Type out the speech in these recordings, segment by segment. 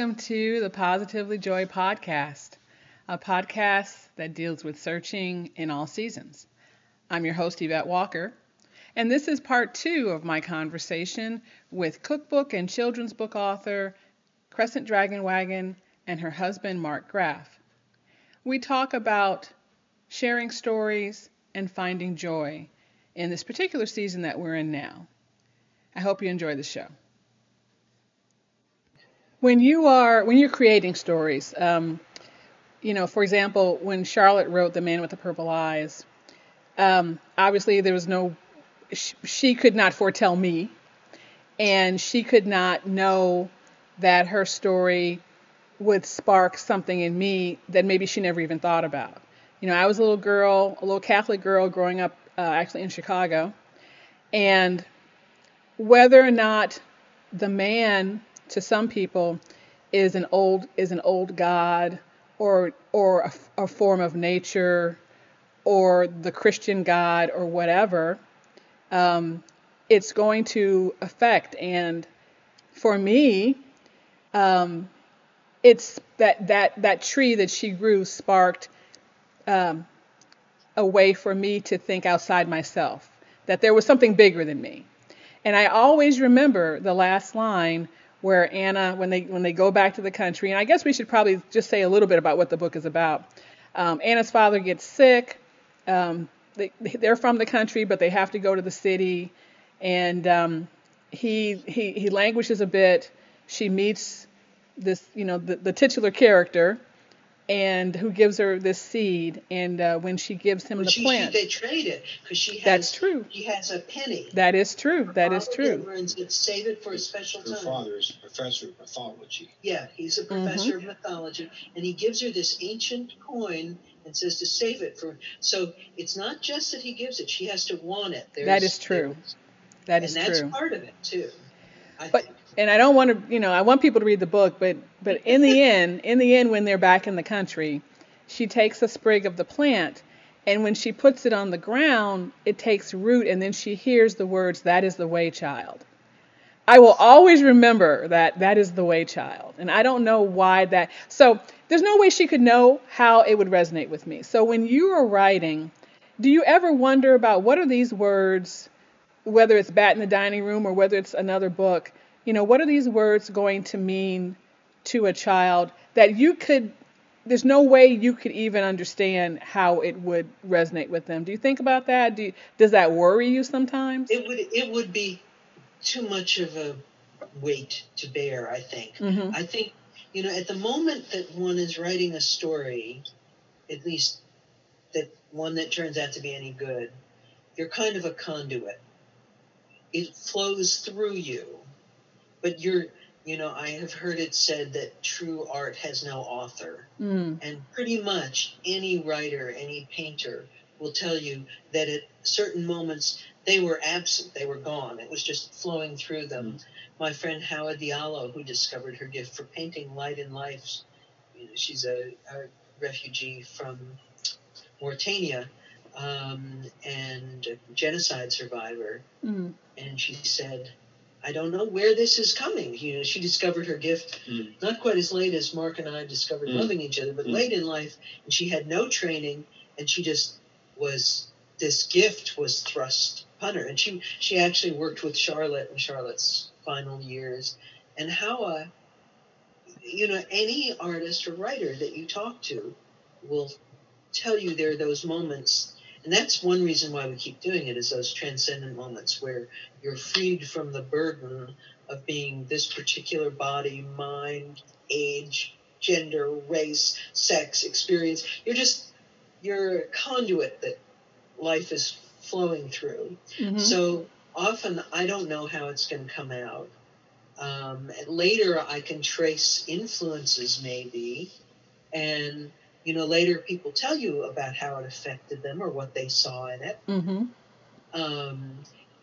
welcome to the Positively Joy podcast, a podcast that deals with searching in all seasons. I'm your host, Yvette Walker, and this is part two of my conversation with cookbook and children's book author Crescent Dragonwagon and her husband, Mark Graff. We talk about sharing stories and finding joy in this particular season that we're in now. I hope you enjoy the show when you are when you're creating stories um, you know for example when charlotte wrote the man with the purple eyes um, obviously there was no she, she could not foretell me and she could not know that her story would spark something in me that maybe she never even thought about. You know i was a little girl a little catholic girl growing up uh, actually in chicago and whether or not the man to some people is an old is an old god or or a, a form of nature or the Christian God or whatever, um, it's going to affect. And for me, um, it's that that that tree that she grew sparked um, a way for me to think outside myself. That there was something bigger than me. And I always remember the last line where Anna, when they when they go back to the country, and I guess we should probably just say a little bit about what the book is about. Um, Anna's father gets sick. Um, they, they're from the country, but they have to go to the city, and um, he he he languishes a bit. She meets this, you know, the, the titular character, and who gives her this seed. And uh, when she gives him well, the she, plant, she, they trade it because she has. That's true. She has a penny. That is true. That is true. And said, save it for a special her time. Her father is a professor of mythology. Yeah, he's a professor mm-hmm. of mythology, and he gives her this ancient coin and says to save it for. So it's not just that he gives it; she has to want it. There's, that is true. That is true. and that's true. part of it too. I but think. And I don't want to, you know, I want people to read the book, but but in the end, in the end, when they're back in the country she takes a sprig of the plant and when she puts it on the ground, it takes root and then she hears the words, That is the way, child. I will always remember that that is the way, child. And I don't know why that. So there's no way she could know how it would resonate with me. So when you are writing, do you ever wonder about what are these words, whether it's Bat in the Dining Room or whether it's another book, you know, what are these words going to mean to a child that you could there's no way you could even understand how it would resonate with them. Do you think about that? Do you, does that worry you sometimes? It would it would be too much of a weight to bear, I think. Mm-hmm. I think you know, at the moment that one is writing a story, at least that one that turns out to be any good, you're kind of a conduit. It flows through you, but you're you know, I have heard it said that true art has no author. Mm. And pretty much any writer, any painter will tell you that at certain moments they were absent, they were gone. It was just flowing through them. Mm. My friend Hawa Diallo, who discovered her gift for painting light and life, you know, she's a, a, refugee from Mauritania um, and a genocide survivor. Mm. And she said, I don't know where this is coming. You know, she discovered her gift mm. not quite as late as Mark and I discovered mm. loving each other, but mm. late in life, and she had no training, and she just was. This gift was thrust upon her, and she she actually worked with Charlotte in Charlotte's final years, and how a, you know, any artist or writer that you talk to will tell you there are those moments and that's one reason why we keep doing it is those transcendent moments where you're freed from the burden of being this particular body, mind, age, gender, race, sex, experience. You're just you're a conduit that life is flowing through. Mm-hmm. So often I don't know how it's going to come out. Um, later I can trace influences maybe, and you know, later people tell you about how it affected them or what they saw in it. Mm-hmm. Um,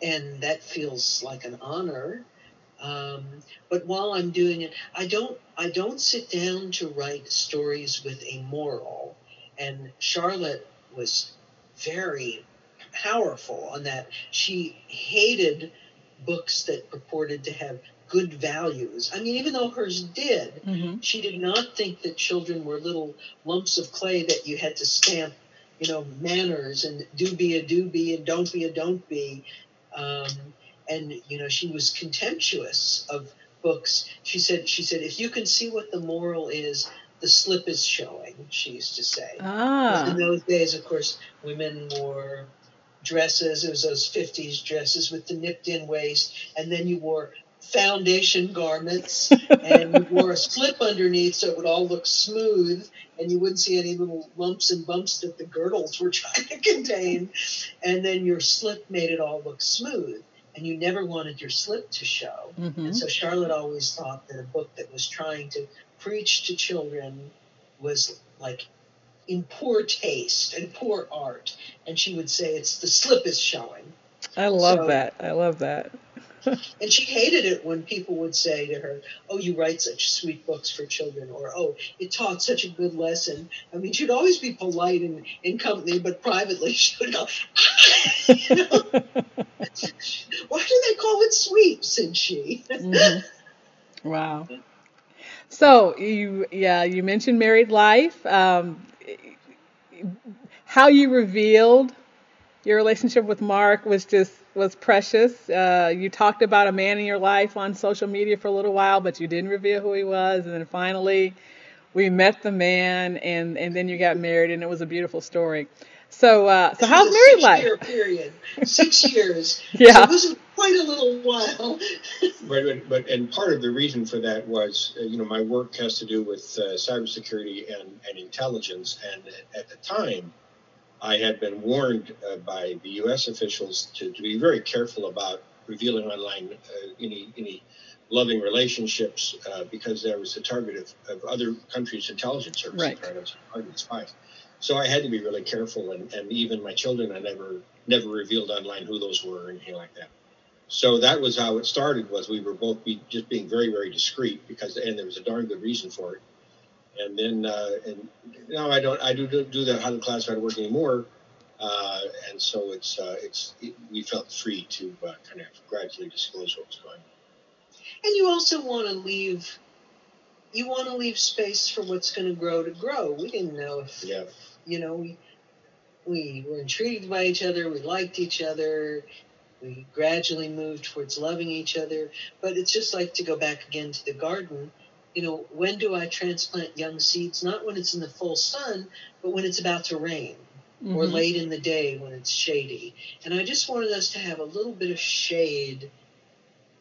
and that feels like an honor. Um, but while I'm doing it, I don't I don't sit down to write stories with a moral. And Charlotte was very powerful on that. She hated books that purported to have good values. I mean, even though hers did, Mhm. she did not think that children were little lumps of clay that you had to stamp, you know, manners and do be a do be and don't be a don't be. Um, and you know, she was contemptuous of books. She said, she said, if you can see what the moral is, the slip is showing. She used to say. Ah. In those days, of course, women wore dresses. It was those 50s dresses with the nipped in waist. And then you wore foundation garments and you wore a slip underneath so it would all look smooth and you wouldn't see any little lumps and bumps that the girdles were trying to contain. And then your slip made it all look smooth. And you never wanted your slip to show. Mhm. And so Charlotte always thought that a book that was trying to preach to children was like in poor taste and poor art. And she would say it's the slip is showing. I love So- that. I love that. And she hated it when people would say to her, Oh, you write such sweet books for children, or Oh, it taught such a good lesson. I mean, she'd always be polite in, in company, but privately she would go, you know, Why do they call it sweet? said she. Mhm. Wow. So you, yeah, you mentioned married life. Um, how you revealed your relationship with Mark was just was precious. Uh, you talked about a man in your life on social media for a little while, but you didn't reveal who he was, and then finally we met the man, and and then you got married, and it was a beautiful story. So, uh, so It how's married life? Six-year period. Six years. Yeah. So it was quite a little while. But, but, but and part of the reason for that was, uh, you know, my work has to do with uh, cybersecurity and, and intelligence. And at the time, I had been warned uh, by the U.S. officials to, to be very careful about revealing online uh, any any loving relationships uh, because there was the target of, of other countries' intelligence services, Right. right? Spies. So I had to be really careful, and, and even my children, I never never revealed online who those were or anything like that. So that was how it started. Was we were both be, just being very very discreet because and there was a darn good reason for it. And then uh, and now I don't I do do that hundred classified work anymore, uh, and so it's uh, it's it, we felt free to uh, kind of gradually disclose what was going on. And you also want to leave. You want to leave space for what's going to grow to grow. We didn't know if Yeah. you know we we were intrigued by each other. We liked each other. We gradually moved towards loving each other. But it's just like to go back again to the garden. You know, when do I transplant young seeds? Not when it's in the full sun, but when it's about to rain or Mhm. late in the day when it's shady. And I just wanted us to have a little bit of shade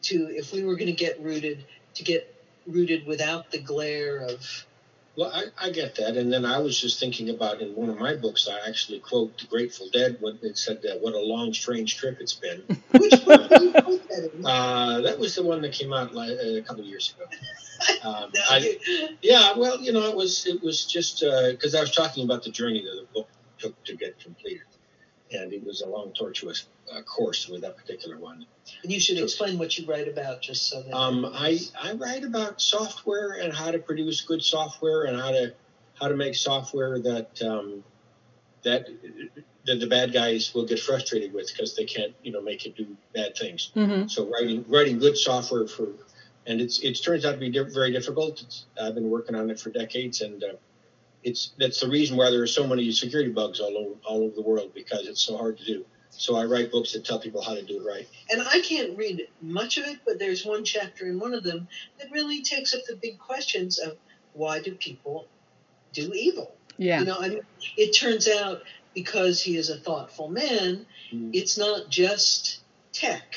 to, if we were going to get rooted, to get rooted without the glare of. Well, I, I get that, and then I was just thinking about in one of my books, I actually quote the Grateful Dead when it said, uh, "What a long, strange trip it's been." Which one did you put that? Uh, that was the one that came out like, a couple of years ago. Um, No, I, yeah, well, you know, it was it was just because I was talking about the journey that the book took to get completed, and it was a long, tortuous uh, course with that particular one. and you should explain what you write about just so that. Um, I I write about software and how to produce good software and how to how to make software that um, that that the bad guys will get frustrated with because they can't you know make it do bad things. Mhm. So writing writing good software for and it's it turns out to be di- very difficult. It's, I've been working on it for decades and. Uh, it's that's the reason why there are so many security bugs all over all over the world because it's so hard to do. So I write books that tell people how to do it right. and I can't read much of it, but there's one chapter in one of them that really takes up the big questions of why do people do evil? Yeah. You know, I mean, it turns out because he is a thoughtful man, Mm. it's not just tech.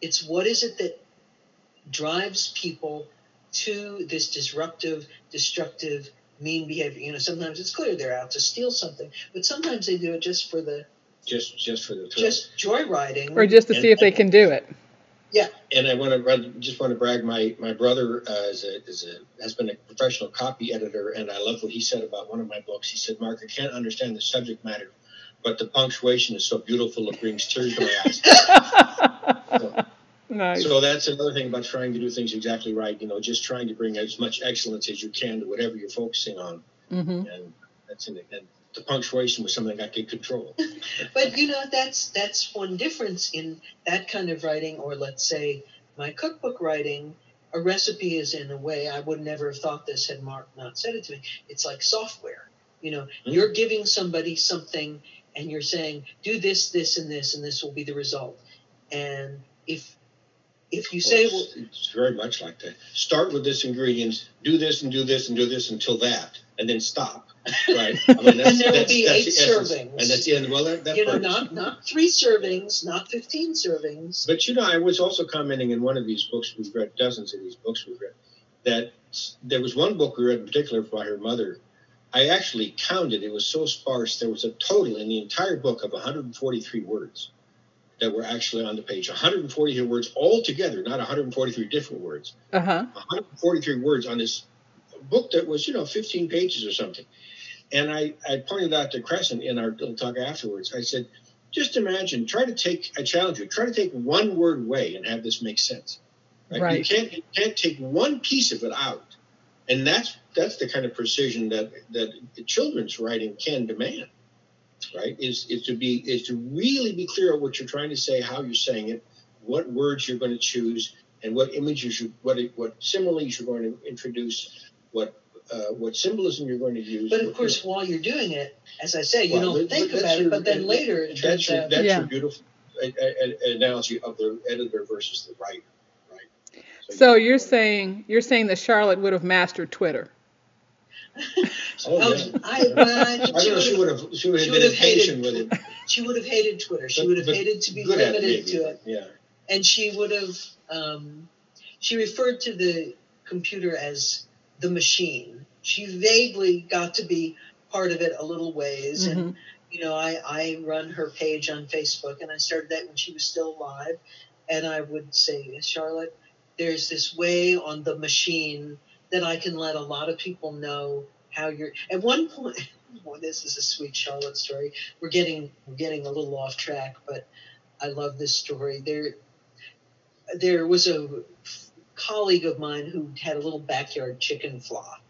It's what is it that drives people to this disruptive, destructive, mean behavior. You know, sometimes it's clear they're out to steal something, but sometimes they do it just for the Just just for the thrill. just joyriding. Or just to see if they can do it. Yeah, and I want to just want to brag. My my brother uh, is a is a has been a professional copy editor, and I love what he said about one of my books. He said, "Mark, I can't understand the subject matter, but the punctuation is so beautiful it brings tears to my eyes." so, Nice. so that's another thing about trying to do things exactly right. You know, just trying to bring as much excellence as you can to whatever you're focusing on, hmm and that's in it. And the punctuation was something I could control. But you know, that's that's one difference in that kind of writing, or let's say my cookbook writing. a recipe is in a way I would never have thought this had Mark not said it to me. It's like software. You know, mm-hmm. you're giving somebody something and you're saying, do this, this, and this, and this will be the result. And if if you say, well, it's, it's very much like that. Start with this ingredients, do this and do this and do this until that, and then stop. Right. I mean, and there will be eight servings. And that's the end. Well, that, that you know, not not three servings, not fifteen servings. But you know, I was also commenting in one of these books we've read, dozens of these books we've read, that there was one book we read in particular by her mother. I actually counted; it was so sparse. There was a total in the entire book of 143 words that were actually on the page. 143 words all together, not 143 different words. Uh-huh. 143 words on this book that was, you know, 15 pages or something. And I, I pointed out to Crescent in our little talk afterwards. I said, just imagine, try to take, I challenge you, try to take one word away and have this make sense. Right? right. You can't you can't take one piece of it out. And that's that's the kind of precision that that children's writing can demand right? Is is to be is to really be clear on what you're trying to say, how you're saying it, what words you're going to choose, and what images you what what similes you're going to introduce, what uh, what symbolism you're going to use. But of course, while you're doing it, as I say, you well, don't think about your, it, but then later it that's your, out. That's yeah. your beautiful a, a, analogy of the editor versus the writer, right? So, so you're saying you're saying that Charlotte would have mastered Twitter. oh, yeah. I, I, she, she would have she would have, she would have hated with it. She would have hated Twitter. She but, would have hated to be limited it, to it. Yeah. And she would have um, she referred to the computer as the machine. She vaguely got to be part of it a little ways mm-hmm. and you know, I, I run her page on Facebook and I started that when she was still alive. And I would say, Charlotte, there's this way on the machine that I can let a lot of people know how you're. At one point, well, this is a sweet Charlotte story. We're getting we're getting a little off track, but I love this story. There, there was a colleague of mine who had a little backyard chicken flock,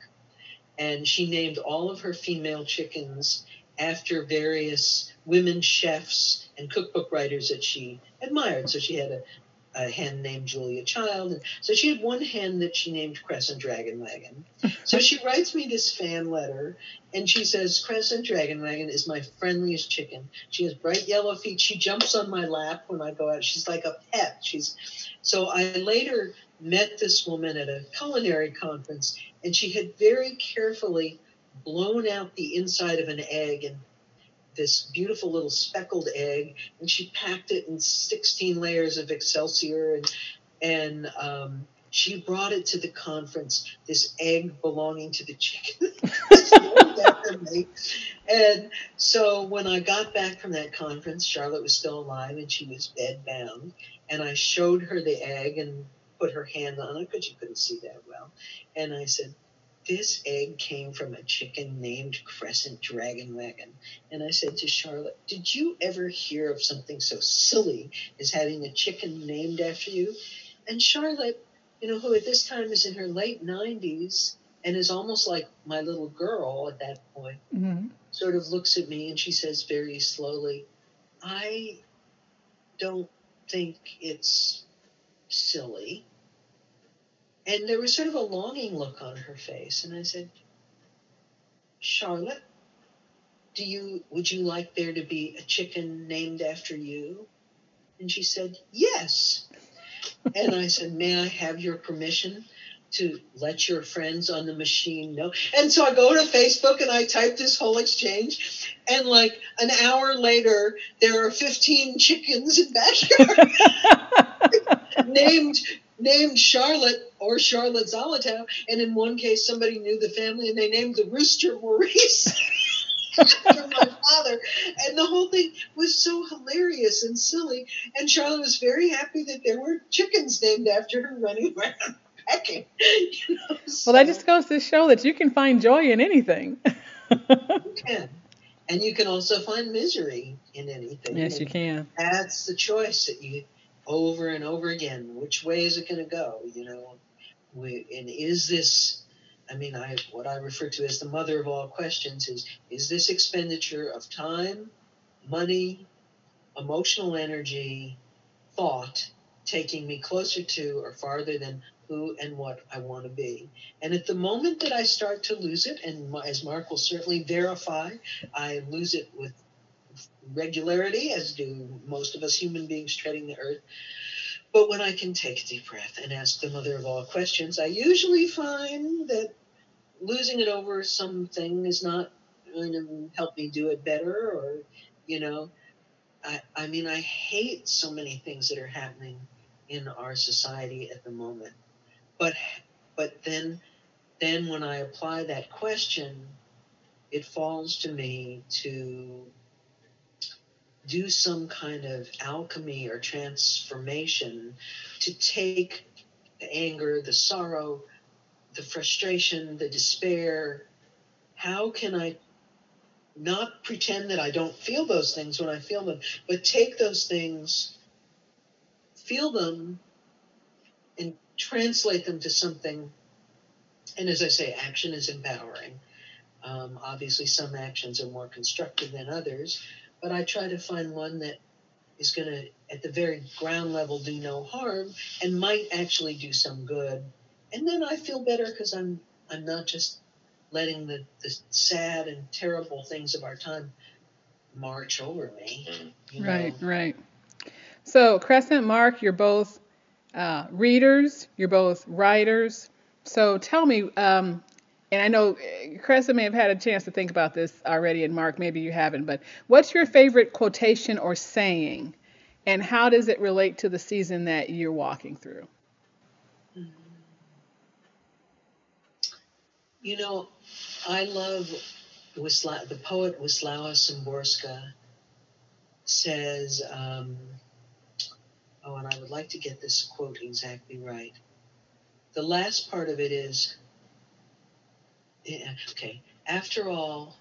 and she named all of her female chickens after various women chefs and cookbook writers that she admired. So she had a a hen named Julia Child. And so she had one hen that she named Crescent Dragonwagon. so she writes me this fan letter and she says, Crescent Dragonwagon is my friendliest chicken. She has bright yellow feet. She jumps on my lap when I go out. She's like a pet. She's so I later met this woman at a culinary conference and she had very carefully blown out the inside of an egg and this beautiful little speckled egg, and she packed it in 16 layers of Excelsior, and and um, she brought it to the conference. This egg belonging to the chicken. and so when I got back from that conference, Charlotte was still alive and she was bedbound, and I showed her the egg and put her hand on it because she couldn't see that well, and I said this egg came from a chicken named Crescent Dragonwagon. And I said to Charlotte, Did you ever hear of something so silly as having a chicken named after you? And Charlotte, you know, who at this time is in her late 90s and is almost like my little girl at that point, mm-hmm. sort of looks at me and she says very slowly, I don't think it's silly. And there was sort of a longing look on her face. And I said, Charlotte, do you would you like there to be a chicken named after you? And she said, Yes. and I said, May I have your permission to let your friends on the machine know? And so I go to Facebook and I type this whole exchange. And like an hour later, there are 15 chickens in backyard named named Charlotte or Charlotte Zolotow, and in one case somebody knew the family and they named the rooster Maurice. after my father, and the whole thing was so hilarious and silly. And Charlotte was very happy that there were chickens named after her running around pecking. You know, so. Well, that just goes to show that you can find joy in anything. you can, and you can also find misery in anything. Yes, you can. That's the choice that you over and over again. Which way is it going to go? You know, we, and is this? I mean, I what I refer to as the mother of all questions is: is this expenditure of time, money, emotional energy, thought taking me closer to or farther than who and what I want to be. And at the moment that I start to lose it, and as Mark will certainly verify, I lose it with regularity, as do most of us human beings treading the earth. But when I can take a deep breath and ask the mother of all questions, I usually find that losing it over something is not going to help me do it better or, you know, I, I mean, I hate so many things that are happening in our society at the moment. But but then then when I apply that question, it falls to me to do some kind of alchemy or transformation to take the anger, the sorrow, the frustration, the despair. How can I not pretend that I don't feel those things when I feel them, but take those things, feel them, and translate them to something. And as I say, action is empowering. Um, obviously, some actions are more constructive than others, but I try to find one that is going to, at the very ground level, do no harm and might actually do some good. And then I feel better because I'm I'm not just letting the, the sad and terrible things of our time march over me. You know? Right, right. So, Crescent, Mark, you're both uh, readers, you're both writers. So, tell me, um, and I know uh, Crescent may have had a chance to think about this already, and Mark, maybe you haven't, but what's your favorite quotation or saying, and how does it relate to the season that you're walking through? You know, I love Wisla- the poet Wisława Szymborska says, um, oh, and I would like to get this quote exactly right. The last part of it is, okay, after all,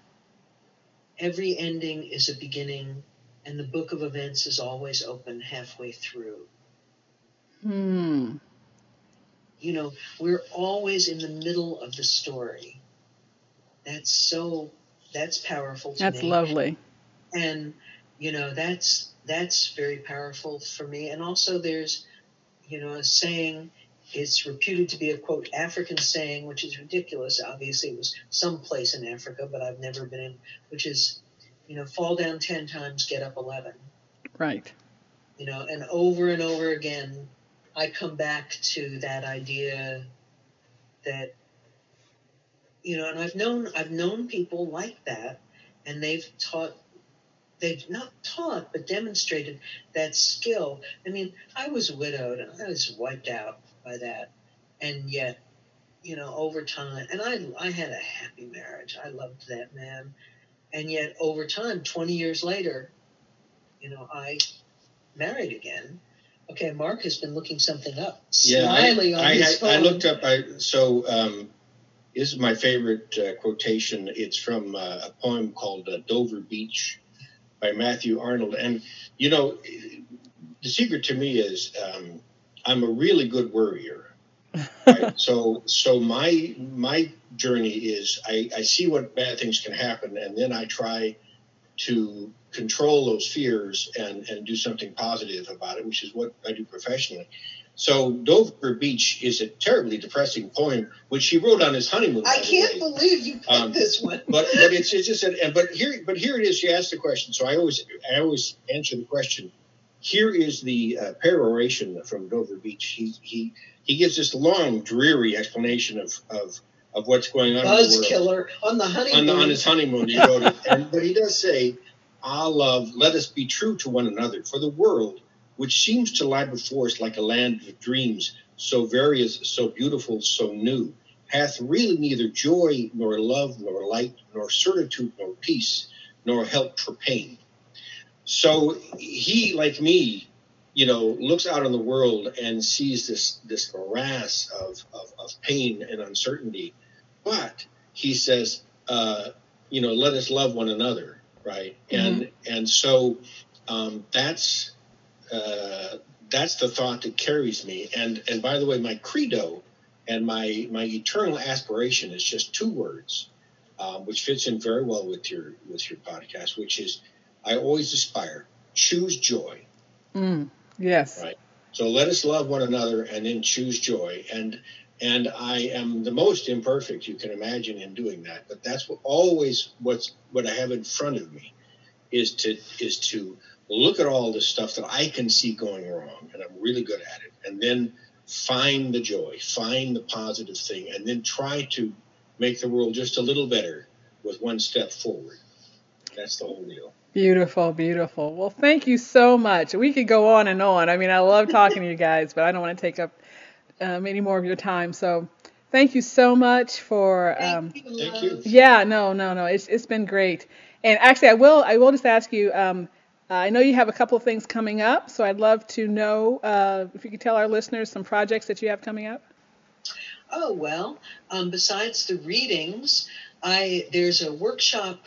every ending is a beginning, and the book of events is always open halfway through. Hmm you know, we're always in the middle of the story. That's so that's powerful That's me. That's lovely. And you know, that's that's very powerful for me. And also there's, you know, a saying it's reputed to be a quote African saying, which is ridiculous. Obviously it was someplace in Africa, but I've never been in, which is, you know, fall down ten times, get up eleven. Right. You know, and over and over again, I come back to that idea that you know, and I've known I've known people like that, and they've taught they've not taught but demonstrated that skill. I mean, I was widowed and I was wiped out by that, and yet, you know, over time, and I I had a happy marriage. I loved that man, and yet over time, twenty years later, you know, I married again Okay, Mark has been looking something up. Yeah, I, I, I, I, looked up. I so um, this is my favorite uh, quotation. It's from uh, a poem called uh, Dover Beach by Matthew Arnold. And you know, the secret to me is um, I'm a really good worrier. Right? so so my my journey is I, I see what bad things can happen, and then I try to control those fears and, and do something positive about it, which is what I do professionally. So Dover Beach is a terribly depressing poem, which he wrote on his honeymoon. I can't believe you picked um, this one. but but it's, it's just and but here but here it is. She asked the question, so I always I always answer the question. Here is the uh, peroration from Dover Beach. He he he gives this long, dreary explanation of of of what's going on. Killer on the honeymoon. On, on his honeymoon, he wrote it. And, but he does say, "Ah, love, let us be true to one another, for the world, which seems to lie before us like a land of dreams, so various, so beautiful, so new, hath really neither joy, nor love, nor light, nor certitude, nor peace, nor help for pain." So he, like me, you know, looks out on the world and sees this this morass of, of, of pain and uncertainty. But he says, uh, you know, let us love one another right? Mm-hmm. And and so um, that's uh, that's the thought that carries me. And and by the way, my credo and my my eternal aspiration is just two words, um, which fits in very well with your with your podcast, which is I always aspire choose joy. Mm, yes. Right. So let us love one another and then choose joy. And and I am the most imperfect you can imagine in doing that. But that's what, always what's what I have in front of me is to is to look at all the stuff that I can see going wrong, and I'm really good at it, and then find the joy, find the positive thing, and then try to make the world just a little better with one step forward. That's the whole deal. Beautiful, beautiful. Well, thank you so much. We could go on and on. I mean, I love talking to you guys, but I don't want to take up um, any more of your time. So, thank you so much for. Um, thank, you, thank you. Yeah, no, no, no. It's it's been great. And actually, I will I will just ask you. Um, I know you have a couple of things coming up, so I'd love to know uh, if you could tell our listeners some projects that you have coming up. Oh well, um, besides the readings, I there's a workshop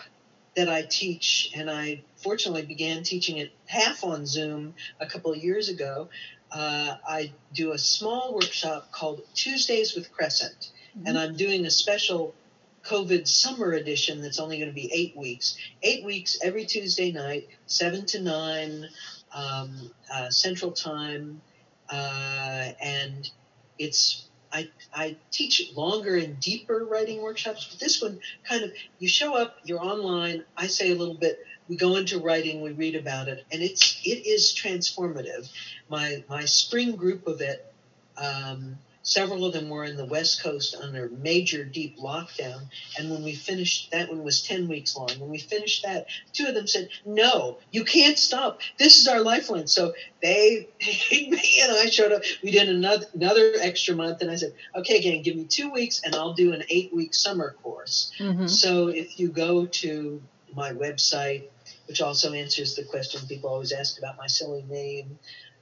that I teach, and I fortunately began teaching it half on Zoom a couple of years ago. Uh, I do a small workshop called Tuesdays with Crescent, mm-hmm. and I'm doing a special COVID summer edition that's only going to be eight weeks. Eight weeks every Tuesday night, seven to nine um, uh, Central Time, uh, and it's I, I teach longer and deeper writing workshops, but this one kind of you show up, you're online, I say a little bit, we go into writing, we read about it, and it's it is transformative. My my spring group of it um, Several of them were in the West Coast under major deep lockdown. And when we finished, that one was 10 weeks long. When we finished that, two of them said, No, you can't stop. This is our lifeline. So they paid me and I showed up. We did another, another extra month. And I said, Okay, gang, give me two weeks and I'll do an eight week summer course. Mm-hmm. So if you go to my website, which also answers the question people always ask about my silly name,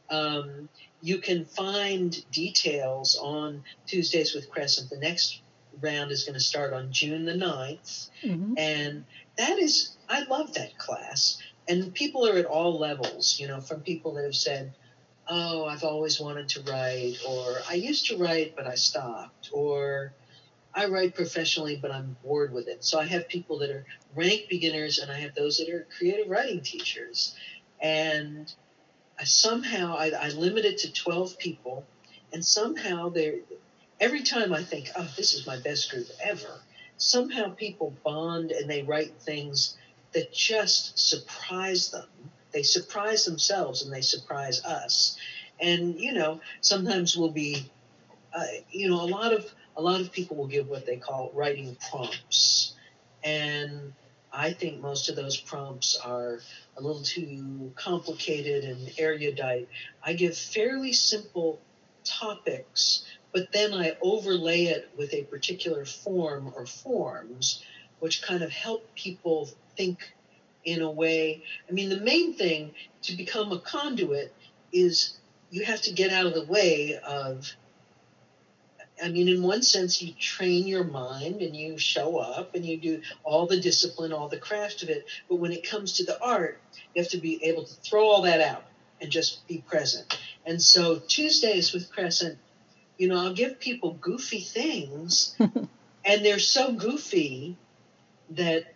um, you can find details on Tuesdays with Crescent. The next round is going to start on June the 9th. Mm-hmm. And that is, I love that class. And people are at all levels, you know, from people that have said, oh, I've always wanted to write, or I used to write, but I stopped, or I write professionally, but I'm bored with it. So I have people that are rank beginners, and I have those that are creative writing teachers. And somehow I, I limit it to 12 people, and somehow they every time I think, oh, this is my best group ever, somehow people bond and they write things that just surprise them. They surprise themselves and they surprise us. And you know, sometimes we'll be, uh, you know, a lot of a lot of people will give what they call writing prompts, and I think most of those prompts are a little too complicated and erudite. I give fairly simple topics, but then I overlay it with a particular form or forms, which kind of help people think in a way. I mean, the main thing to become a conduit is you have to get out of the way of I mean, in one sense, you train your mind and you show up and you do all the discipline, all the craft of it. But when it comes to the art, you have to be able to throw all that out and just be present. And so Tuesdays with Crescent, you know, I'll give people goofy things, and they're so goofy that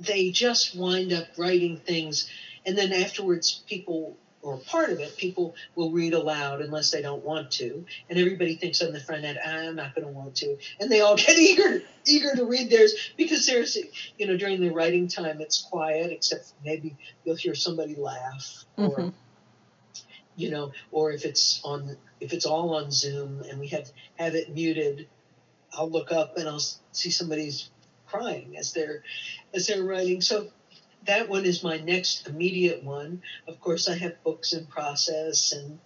they just wind up writing things. And then afterwards, people or part of it, people will read aloud unless they don't want to, and everybody thinks on the front end, I'm not going to want to, and they all get eager, eager to read theirs because there's, you know, during the writing time it's quiet, except maybe you'll hear somebody laugh, or, mm-hmm. you know, or if it's on, if it's all on Zoom and we have have it muted, I'll look up and I'll see somebody's crying as they're as they're writing. So that one is my next immediate one. Of course, I have books in process, and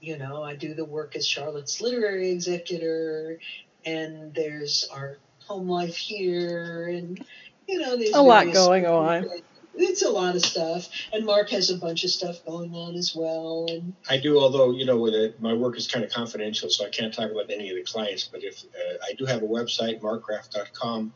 you know, I do the work as Charlotte's literary executor, and there's our home life here, and you know, there's a lot going on. It's a lot of stuff, and Mark has a bunch of stuff going on as well. And I do, although you know, with it, my work is kind of confidential, so I can't talk about any of the clients. But if uh, I do have a website, markgraff.com,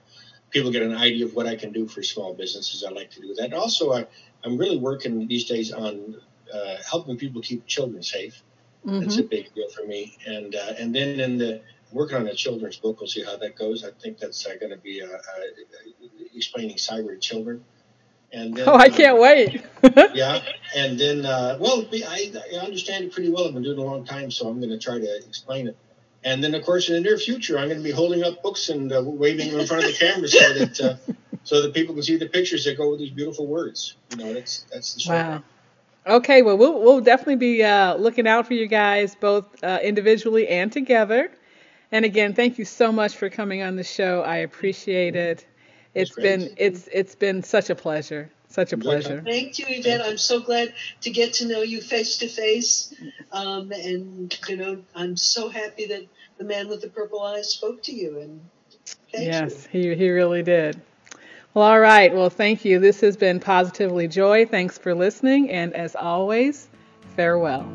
people get an idea of what I can do for small businesses. I like to do that. Also, I, I'm really working these days on uh, helping people keep children safe. Mm-hmm. That's a big deal for me. And uh, and then in the working on a children's book, we'll see how that goes. I think that's uh, going to be uh, uh, explaining cyber to children. And then, oh, I can't wait. yeah, and then uh, well, I, I understand it pretty well. I've been doing it a long time, so I'm going to try to explain it. And then, of course, in the near future, I'm going to be holding up books and uh, waving them in front of the camera so that uh, so that people can see the pictures that go with these beautiful words. You know, that's that's the story. Wow. Okay, well, we'll we'll definitely be uh, looking out for you guys both uh, individually and together. And again, thank you so much for coming on the show. I appreciate it. It's been it's it's been such a pleasure. Such a pleasure. Thank you, Yvette. I'm so glad to get to know you face to face. Um, and you know, I'm so happy that the man with the purple eyes spoke to you. And yes, you. he he really did. Well, all right. Well, thank you. This has been Positively Joy. Thanks for listening, and as always, farewell.